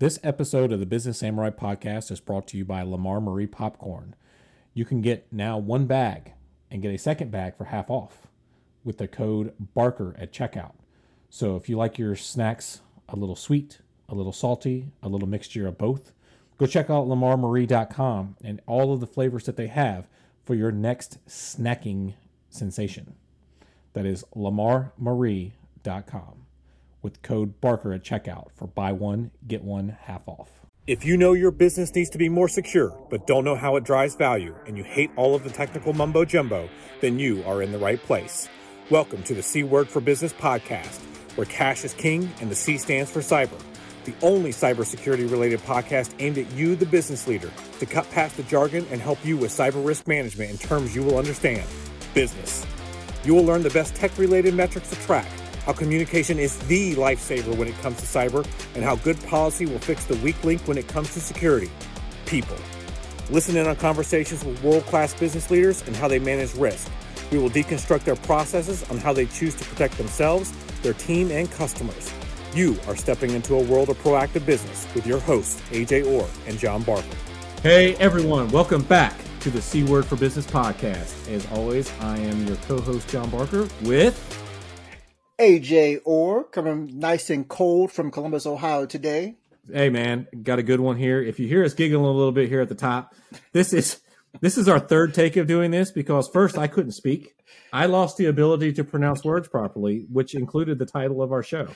This episode of the Business Samurai podcast is brought to you by Lammar Marie Popcorn. You can get now one bag and get a second bag for half off with the code Barker at checkout. So if you like your snacks a little sweet, a little salty, a little mixture of both, go check out lammarmarie.com and all of the flavors that they have for your next snacking sensation. That is lammarmarie.com with code Barker at checkout for buy one, get one half off. If you know your business needs to be more secure, but don't know how it drives value, and you hate all of the technical mumbo jumbo, then you are in the right place. Welcome to the C Word for Business podcast, where cash is king and the C stands for cyber. The only cybersecurity related podcast aimed at you, the business leader, to cut past the jargon and help you with cyber risk management in terms you will understand. Business. You will learn the best tech related metrics to track how communication is the lifesaver when it comes to cyber, and how good policy will fix the weak link when it comes to security people. Listen in on conversations with world class business leaders and how they manage risk. We will deconstruct their processes on how they choose to protect themselves, their team, and customers. You are stepping into a world of proactive business with your hosts, AJ Orr and John Barker. Hey everyone, welcome back to the C Word for Business podcast. As always, I am your co host, John Barker, with AJ Orr coming nice and cold from Columbus, Ohio today. Hey man, got a good one here. If you hear us giggling a little bit here at the top, this is this is our third take of doing this because first I couldn't speak. I lost the ability to pronounce words properly, which included the title of our show.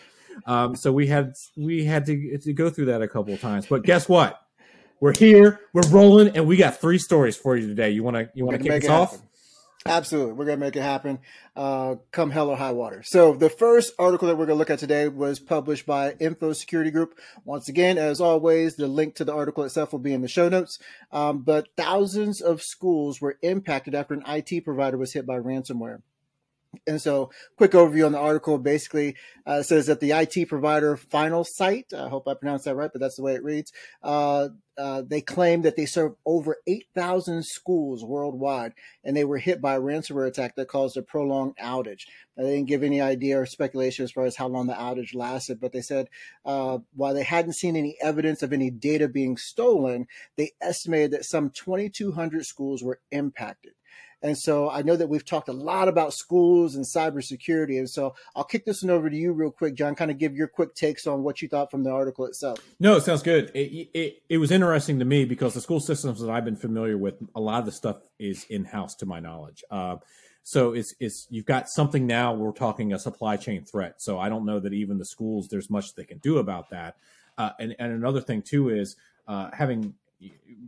Um, so we had we had to, to go through that a couple of times. But guess what? We're here, we're rolling, and we got three stories for you today. You want to you want to kick us off? Happen. Absolutely. We're going to make it happen uh, come hell or high water. So, the first article that we're going to look at today was published by Info Security Group. Once again, as always, the link to the article itself will be in the show notes. Um, but thousands of schools were impacted after an IT provider was hit by ransomware. And so, quick overview on the article basically uh, says that the IT provider Finalsite, I hope I pronounced that right, but that's the way it reads, uh, uh, they claim that they serve over 8,000 schools worldwide, and they were hit by a ransomware attack that caused a prolonged outage. Now, they didn't give any idea or speculation as far as how long the outage lasted, but they said uh, while they hadn't seen any evidence of any data being stolen, they estimated that some 2,200 schools were impacted. And so I know that we've talked a lot about schools and cybersecurity. And so I'll kick this one over to you real quick, John, kind of give your quick takes on what you thought from the article itself. No, it sounds good. It, it, it was interesting to me because the school systems that I've been familiar with, a lot of the stuff is in house to my knowledge. Uh, so it's it's you've got something now. We're talking a supply chain threat. So I don't know that even the schools there's much they can do about that. Uh, and and another thing too is uh, having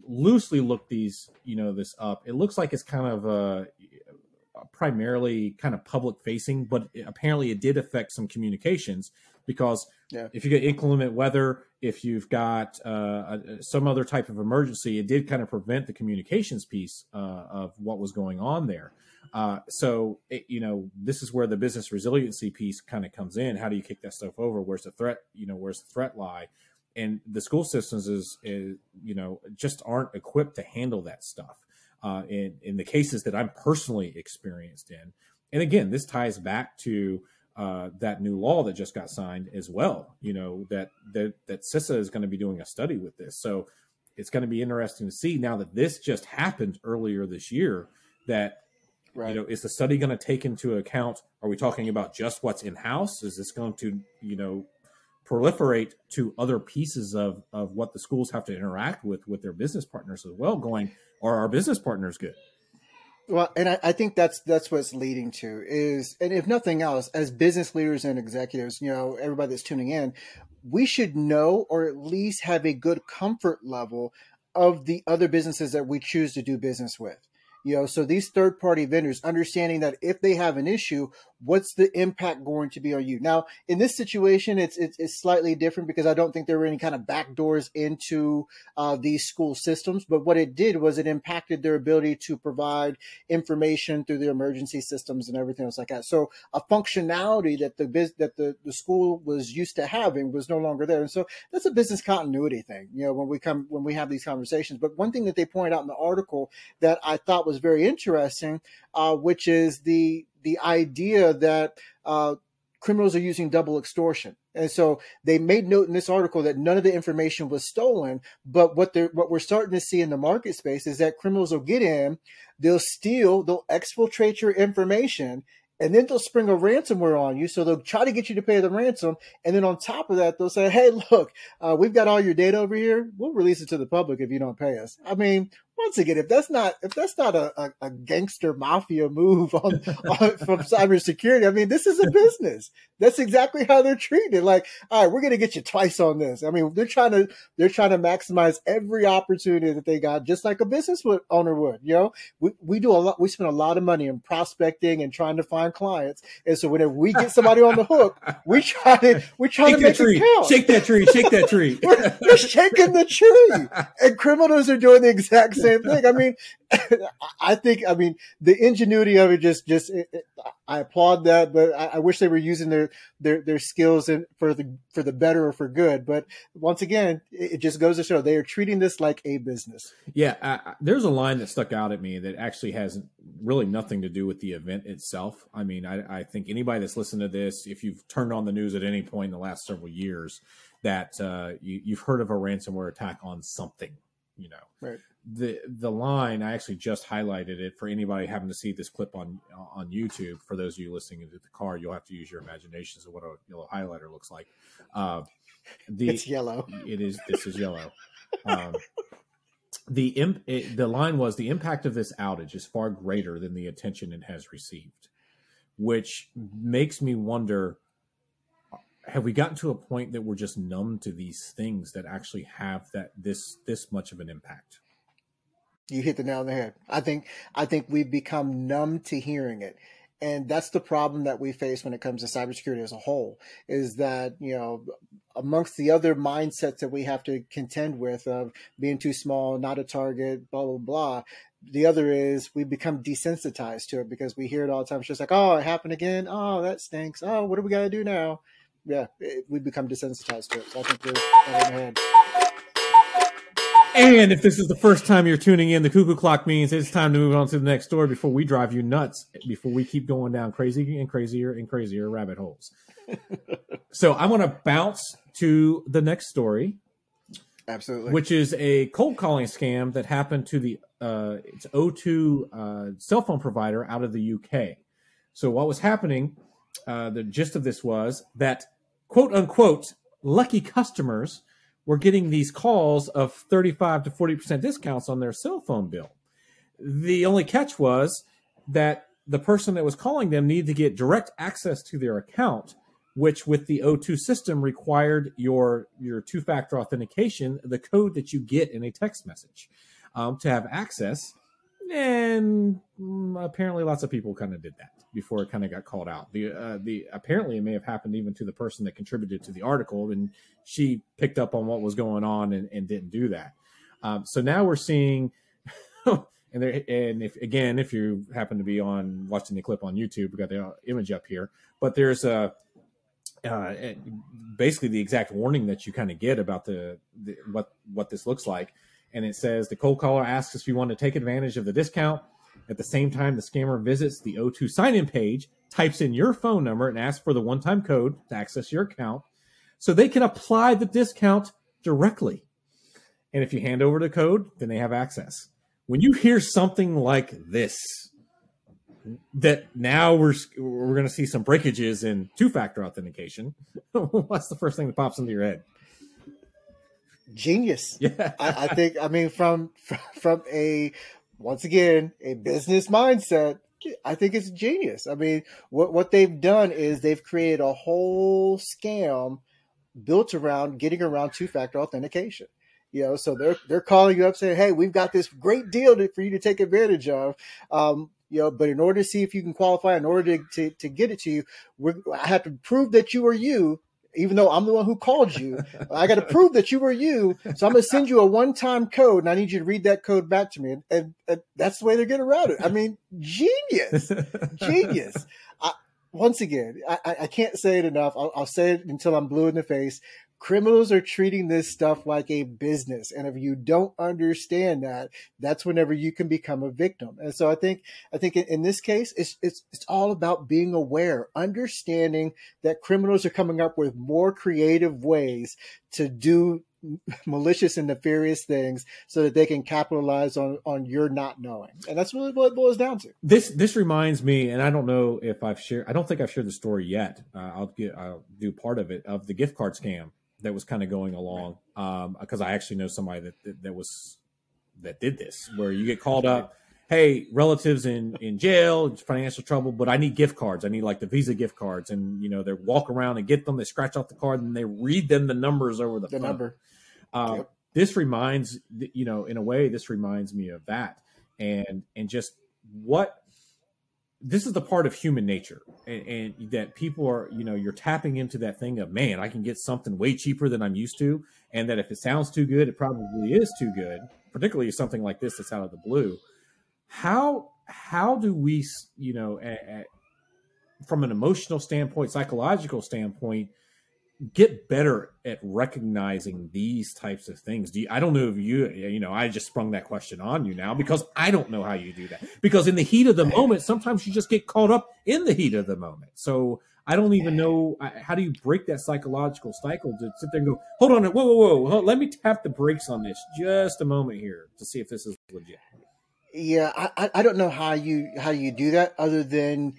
loosely looked these, you know, this up. It looks like it's kind of uh, primarily kind of public facing, but apparently it did affect some communications because yeah. if you get inclement weather, if you've got uh, some other type of emergency, it did kind of prevent the communications piece uh, of what was going on there. Uh, so, it, you know, this is where the business resiliency piece kind of comes in. How do you kick that stuff over? Where's the threat? You know, where's the threat lie? And the school systems is, is you know just aren't equipped to handle that stuff uh, in in the cases that I'm personally experienced in. And again, this ties back to uh, that new law that just got signed as well. You know that that that CISA is going to be doing a study with this, so it's going to be interesting to see now that this just happened earlier this year. That right. you know is the study going to take into account? Are we talking about just what's in house? Is this going to you know proliferate to other pieces of of what the schools have to interact with with their business partners as well going are our business partners good? Well and I, I, think that's that's what's leading to is and if nothing else as business leaders and executives you know everybody that's tuning in we should know or at least have a good comfort level of the other businesses that we choose to do business with. You know so these third party vendors understanding that if they have an issue what's the impact going to be on you? Now in this situation it's it's, it's slightly different because i don't think there were any kind of back doors into uh, these school systems but what it did was it impacted their ability to provide information through the emergency systems and everything else like that. So a functionality that the biz that the, the school was used to having was no longer there. And so that's a business continuity thing you know when we come when we have these conversations. But one thing that they point out in the article that i thought was very interesting, uh, which is the the idea that uh, criminals are using double extortion. And so they made note in this article that none of the information was stolen. But what they're what we're starting to see in the market space is that criminals will get in, they'll steal, they'll exfiltrate your information, and then they'll spring a ransomware on you. So they'll try to get you to pay the ransom. And then on top of that, they'll say, Hey, look, uh, we've got all your data over here. We'll release it to the public if you don't pay us. I mean, once again, if that's not if that's not a, a, a gangster mafia move on, on, from cybersecurity, I mean, this is a business. That's exactly how they're treated. Like, all right, we're gonna get you twice on this. I mean, they're trying to they're trying to maximize every opportunity that they got, just like a business owner would. You know, we, we do a lot. We spend a lot of money in prospecting and trying to find clients, and so whenever we get somebody on the hook, we try to we try shake to make tree. it count. Shake that tree. Shake that tree. we're, we're shaking the tree, and criminals are doing the exact same same thing. I mean, I think, I mean, the ingenuity of it just, just, it, it, I applaud that, but I, I, wish they were using their, their, their skills in, for the, for the better or for good. But once again, it, it just goes to show they are treating this like a business. Yeah. There's a line that stuck out at me that actually has really nothing to do with the event itself. I mean, I, I think anybody that's listened to this, if you've turned on the news at any point in the last several years, that uh, you, you've heard of a ransomware attack on something you know. Right. The the line i actually just highlighted it for anybody having to see this clip on on youtube. For those of you listening into the car you'll have to use your imaginations of what a yellow highlighter looks like. Uh the it's yellow. It is this is yellow. Um the imp it, the line was the impact of this outage is far greater than the attention it has received which makes me wonder have we gotten to a point that we're just numb to these things that actually have that this this much of an impact? You hit the nail on the head. I think i think we've become numb to hearing it. And that's the problem that we face when it comes to cybersecurity as a whole is that you know amongst the other mindsets that we have to contend with of being too small not a target blah blah blah the other is we become desensitized to it because we hear it all the time. It's just like oh it happened again. Oh that stinks. Oh what do we got to do now yeah, it, we become desensitized to it. So I think we're ahead. And if this is the first time you're tuning in, the cuckoo clock means it's time to move on to the next story before we drive you nuts, before we keep going down crazy and crazier and crazier rabbit holes. so I want to bounce to the next story. Absolutely. Which is a cold calling scam that happened to the uh, it's O2 uh, cell phone provider out of the UK. So what was happening? Uh, the gist of this was that quote unquote lucky customers were getting these calls of 35 to 40% discounts on their cell phone bill. The only catch was that the person that was calling them needed to get direct access to their account, which with the O2 system required your your two-factor authentication, the code that you get in a text message, um, to have access. And mm, apparently, lots of people kind of did that before it kind of got called out. The uh, the apparently it may have happened even to the person that contributed to the article, and she picked up on what was going on and, and didn't do that. Um, so now we're seeing, and there, and if again, if you happen to be on watching the clip on YouTube, we got the image up here, but there's a. Uh, basically, the exact warning that you kind of get about the, the what what this looks like, and it says the cold caller asks if you want to take advantage of the discount at the same time, the scammer visits the O2 sign in page, types in your phone number, and asks for the one time code to access your account so they can apply the discount directly. And if you hand over the code, then they have access. When you hear something like this, that now we're we're going to see some breakages in two-factor authentication. What's the first thing that pops into your head? Genius. Yeah, I, I think. I mean, from from a once again, a business mindset. I think it's genius. I mean, what what they've done is they've created a whole scam built around getting around two factor authentication. You know, so they're they're calling you up saying, "Hey, we've got this great deal to, for you to take advantage of." Um, you know, but in order to see if you can qualify, in order to, to, to get it to you, I have to prove that you are you even though I'm the one who called you, I got to prove that you were you. So I'm going to send you a one time code and I need you to read that code back to me. And, and, and that's the way they're getting around it. I mean, genius, genius. I, once again, I, I, can't say it enough. I'll, I'll, say it until I'm blue in the face. Criminals are treating this stuff like a business. And if you don't understand that that's whenever you can become a victim. And so i think i think in, this case it's it's it's all about being aware understanding that criminals are coming up with more creative ways to do malicious and nefarious things so that they can capitalize on on your not knowing. And that's really what it boils down to. This this reminds me and i don't know if i've shared i don't think i've shared the story yet. Uh, i'll get i'll do part of it of the gift card scam that was kind of going along because um, I actually know somebody that, that, that was that did this where you get called up hey relatives in in jail financial trouble but i need gift cards. I need like the visa gift cards. And you know they walk around and get them they scratch off the card and they read them the numbers over the, the number. Uh, yep. this reminds you know in a way this reminds me of that and and just what this is the part of human nature and, and, that people are you know you're tapping into that thing of man i can get something way cheaper than i'm used to and that if it sounds too good it probably is too good particularly something like this that's out of the blue. How how do we you know from an emotional standpoint psychological standpoint get better at recognizing these types of things. Do you, i don't know if you you know i just sprung that question on you now because i don't know how you do that. Because in the heat of the moment sometimes you just get caught up in the heat of the moment. So i don't even know how do you break that psychological cycle to sit there and go hold on whoa whoa whoa let me tap the brakes on this just a moment here to see if this is legit. Yeah i i don't know how you how you do that other than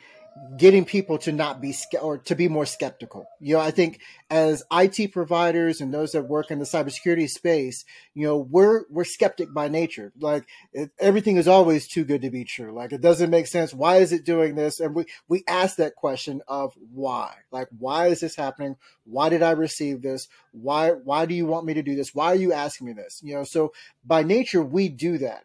getting people to not be or to be more skeptical. You know, I think as IT providers and those that work in the cybersecurity space, you know, we're we're skeptic by nature. Like it, everything is always too good to be true. Like it doesn't make sense. Why is it doing this? And we we ask that question of why. Like why is this happening? Why did I receive this? Why why do you want me to do this? Why are you asking me this? You know, so by nature we do that.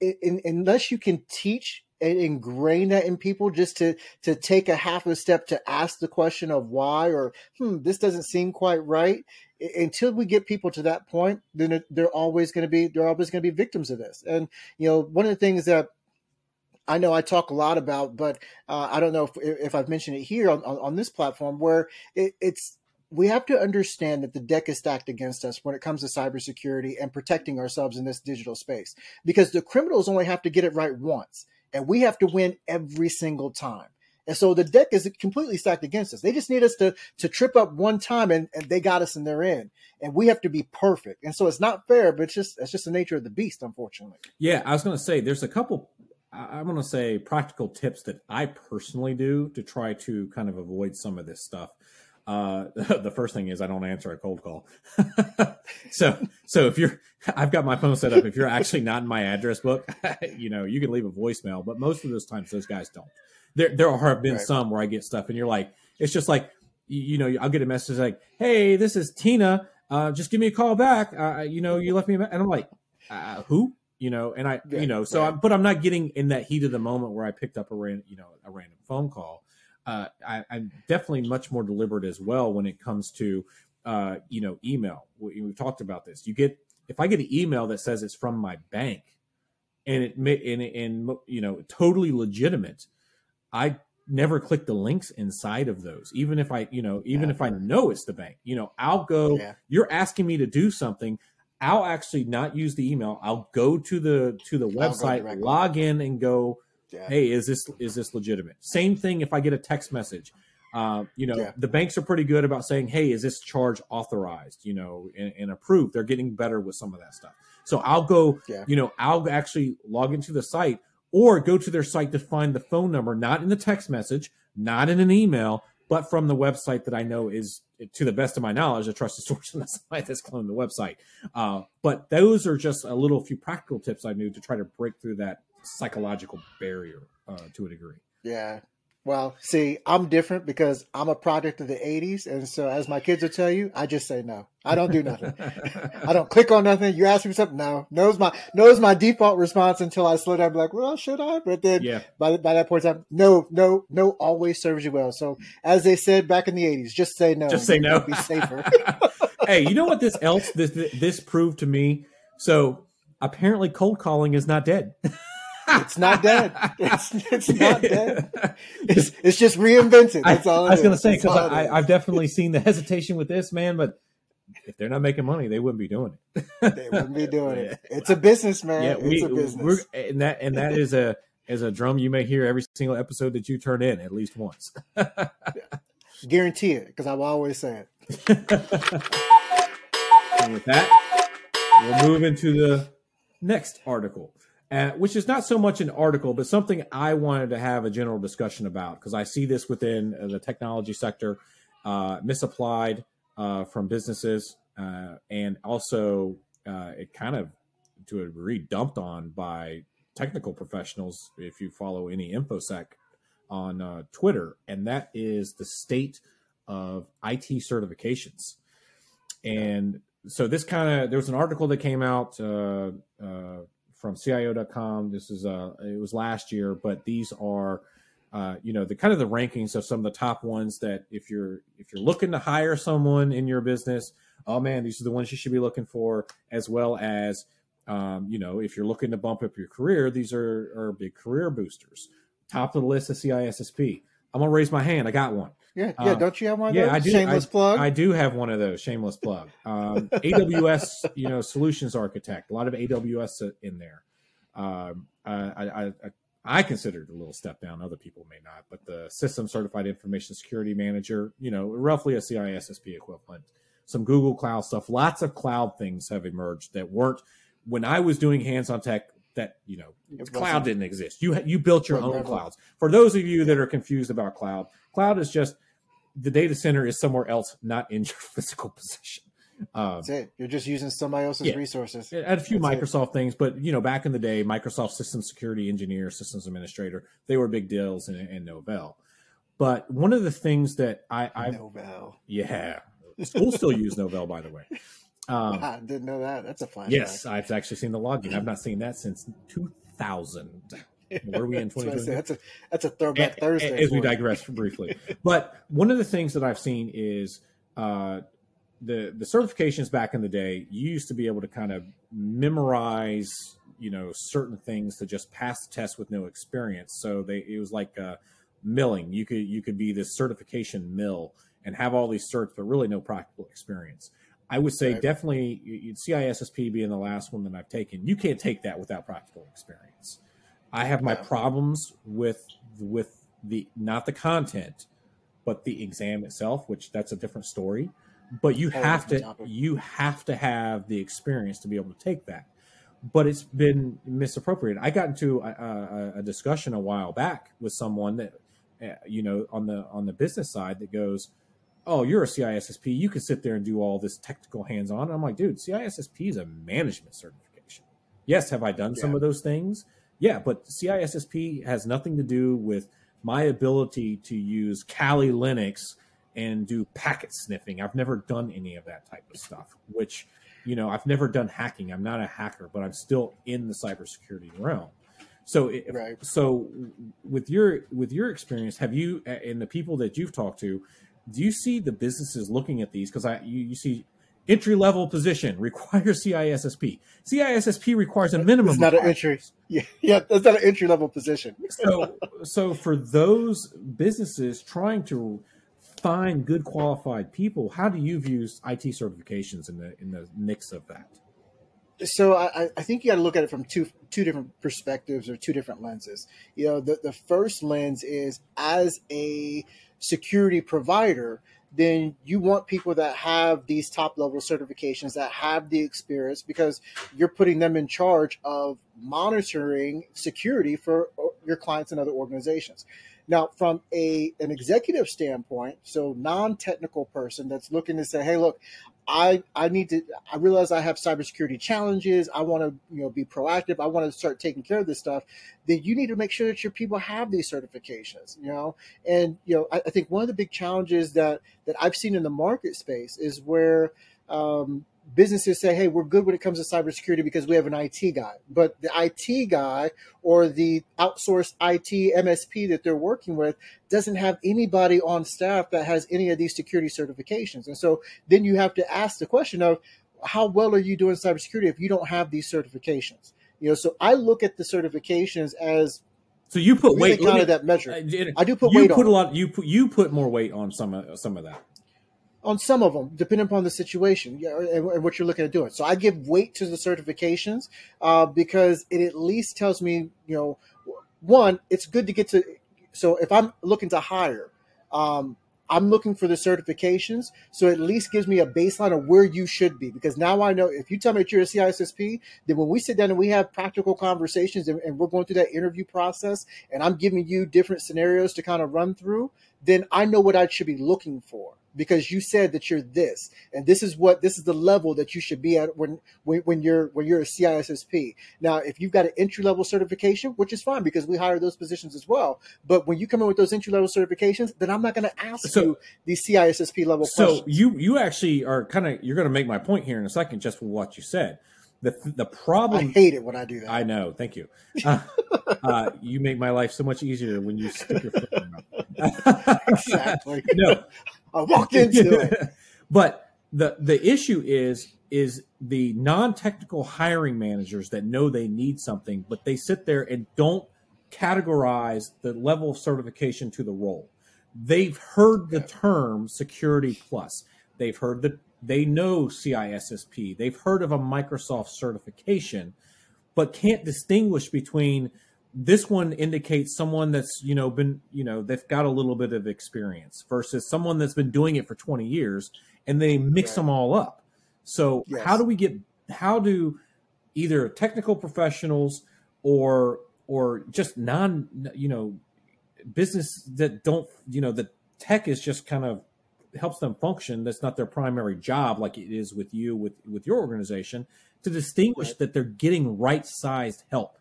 In, unless you can teach and ingrain that in people just to to take a half a step to ask the question of why or hmm this doesn't seem quite right. Until we get people to that point then they're always going to be they're always going to be victims of this. And you know one of the things that I know I talk a lot about, but uh, I don't know if, if I've mentioned it here on, on, on this platform where it, it's we have to understand that the deck is stacked against us when it comes to cybersecurity and protecting ourselves in this digital space because the criminals only have to get it right once and we have to win every single time. And so the deck is completely stacked against us. They just need us to to trip up one time and, and they got us and they're in. And we have to be perfect. And so it's not fair, but it's just it's just the nature of the beast, unfortunately. Yeah, I was gonna say there's a couple I'm gonna say practical tips that I personally do to try to kind of avoid some of this stuff. Uh, the first thing is I don't answer a cold call. so, so if you're, I've got my phone set up. If you're actually not in my address book, you know, you can leave a voicemail, but most of those times those guys don't. There, there have been right. some where I get stuff and you're like, it's just like, you, you, know, I'll get a message like, Hey, this is Tina. Uh, just give me a call back. Uh, you know, you left me, and I'm like, uh, who? You know, and I, yeah, you know, so, right. I, but I'm not getting in that heat of the moment where I picked up a random, you know, a random phone call uh, I, am definitely much more deliberate as well when it comes to uh, you know email. We, have talked about this. You get if I get an email that says it's from my bank and it and, and you know totally legitimate, I never click the links inside of those even if i you know even yeah. if i know it's the bank you know i'll go yeah. you're asking me to do something i'll actually not use the email i'll go to the to the website log in and go yeah. hey, is this is this legitimate? Same thing if I get a text message. Uh, you know, yeah. the banks are pretty good about saying, hey, is this charge authorized? You know, and, and approved. They're getting better with some of that stuff. So I'll go, yeah. you know, I'll actually log into the site or go to their site to find the phone number, not in the text message, not in an email, but from the website that I know is, to the best of my knowledge, a trusted source, and that's why that's cloned the website. Uh, but those are just a little few practical tips I knew to try to break through that psychological barrier uh, to a degree. Yeah. Well, see, I'm different because I'm a product of the 80s. And so, as my kids will tell you, I just say no. I don't do nothing. I don't click on nothing. You ask me something, no. Knows my knows my default response until I slow down. and Be like, well, should I? But then yeah. by, by that point in time, no, no, no always serves you well. So, as they said back in the 80s, just say no. Just say no. Be safer. hey, you know what this else, this, this proved to me? So, apparently, cold calling is not dead. It's not dead. It's, it's not dead. It's, it's just reinvented. That's all. I, I was going to say because I've definitely seen the hesitation with this man, but if they're not making money, they wouldn't be doing it. they wouldn't be doing it. It's a business, man. Yeah, we, it's a business. and that and that is a is a drum you may hear every single episode that you turn in at least once. Guarantee it, because I've always say it. and with that, we'll move into the next article, uh, which is not so much an article, but something I wanted to have a general discussion about because I see this within uh, the technology sector, uh, misapplied uh, from businesses, uh, and also uh, it kind of to a degree dumped on by technical professionals if you follow any infosec on uh, twitter and that is the state of it certifications. And so this kind of there was an article that came out uh, uh, from cio.com this is uh it was last year but these are uh, you know the kind of the rankings of some of the top ones that if you're if you're looking to hire someone in your business oh man these are the ones you should be looking for as well as um, you know, if you're looking to bump up your career, these are, are big career boosters. Top of the list of CISSP. I'm gonna raise my hand. I got one. Yeah, yeah. Um, don't you have one? yeah, I do. Shameless I, plug. I do have one of those. Shameless plug. Um, AWS, you know, solutions architect. A lot of AWS in there. Um, I, I, I, I consider it a little step down. Other people may not, but the system certified information security manager, you know, roughly a CISSP equivalent. Some Google Cloud stuff. Lots of cloud things have emerged that weren't when I was doing hands on tech, that you know, cloud didn't exist. You you built your own clouds. For those of you that are confused about cloud, cloud is just the data center is somewhere else, not in your physical position. Um, That's it. You're just using somebody else's yeah, resources. At a few That's Microsoft it. things, but you know, back in the day, Microsoft System Security Engineer, Systems Administrator, they were big deals in, in Novell. But one of the things that I, I Novell, yeah, schools still use Novell, by the way. Um, I didn't know that. That's a fun. Yes, I've actually seen the login. I've not seen that since 2000. Where are we in 2020? that's a that's a throwback and, Thursday. As we digress briefly, but one of the things that I've seen is uh, the the certifications back in the day. You used to be able to kind of memorize, you know, certain things to just pass the test with no experience. So they it was like uh, milling. You could you could be this certification mill and have all these certs, but really no practical experience. I would say right. definitely CISSP being the last one that I've taken. You can't take that without practical experience. I have my problems with with the not the content, but the exam itself, which that's a different story. But you oh, have to you have to have the experience to be able to take that. But it's been misappropriated. I got into a, a, a discussion a while back with someone that, uh, you know, on the on the business side that goes, oh, you're a CISSP. You can sit there and do all this technical hands on. I'm like, dude, CISSP is a management certification. Yes, have I done yeah. some of those things? Yeah, but CISSP has nothing to do with my ability to use Kali Linux and do packet sniffing. I've never done any of that type of stuff, which, you know, I've never done hacking. I'm not a hacker, but I'm still in the cybersecurity realm. So, right. so with your with your experience, have you and the people that you've talked to, do you see the businesses looking at these? Because I you, you see entry level position requires CISSP. CISSP requires a minimum. It's not an entry. Yeah, yeah, that's not an entry level position. so, so for those businesses trying to find good qualified people, how do you view IT certifications in the in the mix of that? So I, I think you got to look at it from two two different perspectives or two different lenses. You know, the, the first lens is as a security provider, then you want people that have these top level certifications that have the experience because you're putting them in charge of monitoring security for uh, your clients and other organizations. Now, from a an executive standpoint, so non-technical person that's looking to say, "Hey, look, I I need to. I realize I have cybersecurity challenges. I want to you know be proactive. I want to start taking care of this stuff. Then you need to make sure that your people have these certifications. You know, and you know I, I think one of the big challenges that that I've seen in the market space is where um, businesses say, hey, we're good when it comes to cybersecurity because we have an IT guy. But the IT guy or the outsourced IT MSP that they're working with doesn't have anybody on staff that has any of these security certifications. And so then you have to ask the question of how well are you doing cybersecurity if you don't have these certifications? You know, so I look at the certifications as so you put weight kind of that measure. Uh, I do put you weight put on. a lot. You put you put more weight on some of some of that. On some of them, depending upon the situation and, and, what you're looking at doing. So I give weight to the certifications uh, because it at least tells me, you know, one, it's good to get to. So if I'm looking to hire, um, I'm looking for the certifications, so at least gives me a baseline of where you should be. Because now I know if you tell me that you're a CISSP, then when we sit down and we have practical conversations and, and we're going through that interview process, and I'm giving you different scenarios to kind of run through, then I know what I should be looking for because you said that you're this and this is what this is the level that you should be at when when, when you're when you're a CISSP. Now, if you've got an entry level certification, which is fine because we hire those positions as well, but when you come in with those entry level certifications, then I'm not going to ask so, you the CISSP level. So questions. you you actually are kind of you're going to make my point here in a second, just for what you said. The, the problem. I hate it when I do that. I know. Thank you. Uh, uh, you make my life so much easier when you stick your foot in exactly. no, I walked into it. but the the issue is is the non-technical hiring managers that know they need something, but they sit there and don't categorize the level of certification to the role. They've heard the term security plus. They've heard that they know CISSP. They've heard of a Microsoft certification, but can't distinguish between this one indicates someone that's you know been you know they've got a little bit of experience versus someone that's been doing it for 20 years and they mix right. them all up so yes. how do we get how do either technical professionals or or just non you know business that don't you know the tech is just kind of helps them function that's not their primary job like it is with you with with your organization to distinguish right. that they're getting right sized help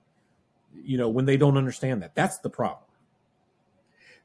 you know, when they don't understand that. That's the problem.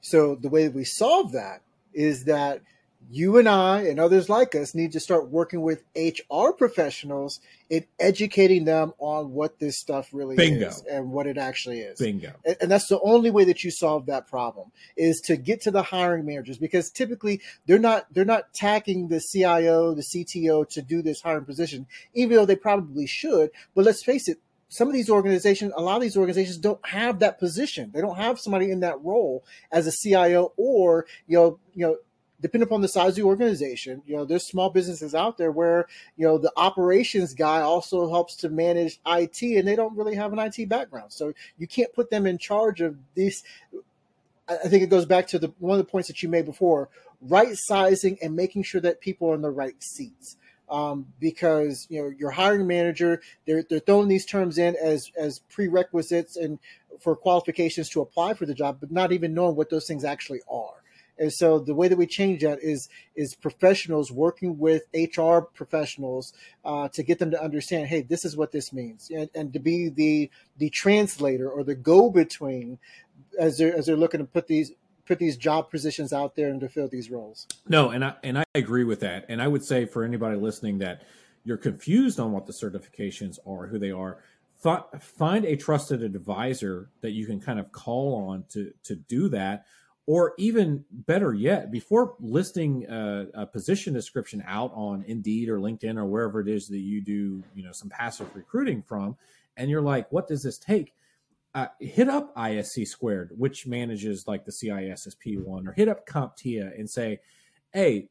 So the way we solve that is that you and I and others like us need to start working with HR professionals in educating them on what this stuff really Bingo. is and what it actually is. Bingo. And, and, that's the only way that you solve that problem is to get to the hiring managers because typically they're not they're not tagging the CIO, the CTO to do this hiring position, even though they probably should. But let's face it, some of these organizations, a lot of these organizations don't have that position. They don't have somebody in that role as a CIO or, you know, you know, depending upon the size of the organization, you know, there's small businesses out there where, you know, the operations guy also helps to manage IT and they don't really have an IT background. So you can't put them in charge of these. I think it goes back to the one of the points that you made before, right sizing and making sure that people are in the right seats um, because you know your hiring manager they're they're throwing these terms in as as prerequisites and for qualifications to apply for the job, but not even knowing what those things actually are. And so the way that we change that is is professionals working with HR professionals uh, to get them to understand, hey, this is what this means, and, and to be the the translator or the go between as they're as they're looking to put these put these job positions out there and to fill these roles. No, and I and I agree with that. And I would say for anybody listening that you're confused on what the certifications are, who they are, find a trusted advisor that you can kind of call on to to do that. Or even better yet, before listing a, a position description out on Indeed or LinkedIn or wherever it is that you do, you know, some passive recruiting from, and you're like, "What does this take?" Uh, hit up ISC squared, which manages like the CISSP one, or hit up CompTIA and say, hey,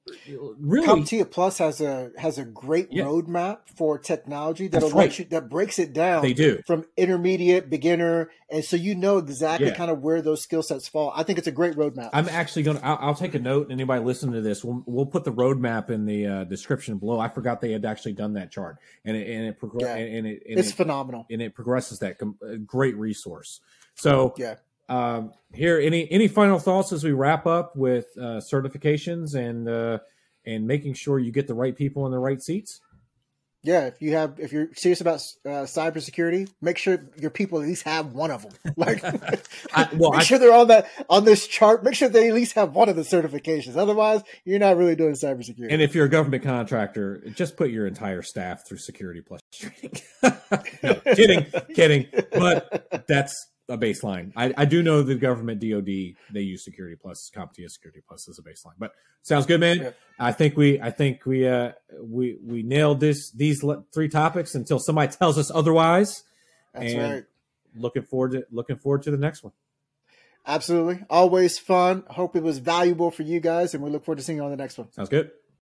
really, CompTIA Plus has a has a great yeah. roadmap for technology that'll right. let you that breaks it down. They do from intermediate, beginner, and so you know exactly yeah. kind of where those skill sets fall. I think it's a great roadmap. I'm actually going to. I'll, take a note. Anybody listening to this, we'll, we'll put the roadmap in the uh, description below. I forgot they had actually done that chart, and it and it, progr- yeah. and it and it's it, phenomenal, and it progresses that com- great resource. So yeah um, here, any any final thoughts as we wrap up with uh, certifications and uh, and making sure you get the right people in the right seats? Yeah, if you have, if you're serious about uh, cybersecurity, make sure your people at least have one of them. Like, I, well, make I, sure they're on that on this chart. Make sure they at least have one of the certifications. Otherwise, you're not really doing cybersecurity. And if you're a government contractor, just put your entire staff through Security Plus training. no, kidding, kidding. But that's a baseline. I, I do know the government DoD they use Security Plus, CompTIA Security Plus as a baseline. But sounds good, man. Yeah. I think we I think we uh we we nailed this these three topics until somebody tells us otherwise. That's and right. Looking forward to looking forward to the next one. Absolutely, always fun. Hope it was valuable for you guys, and we look forward to seeing you on the next one. Sounds good.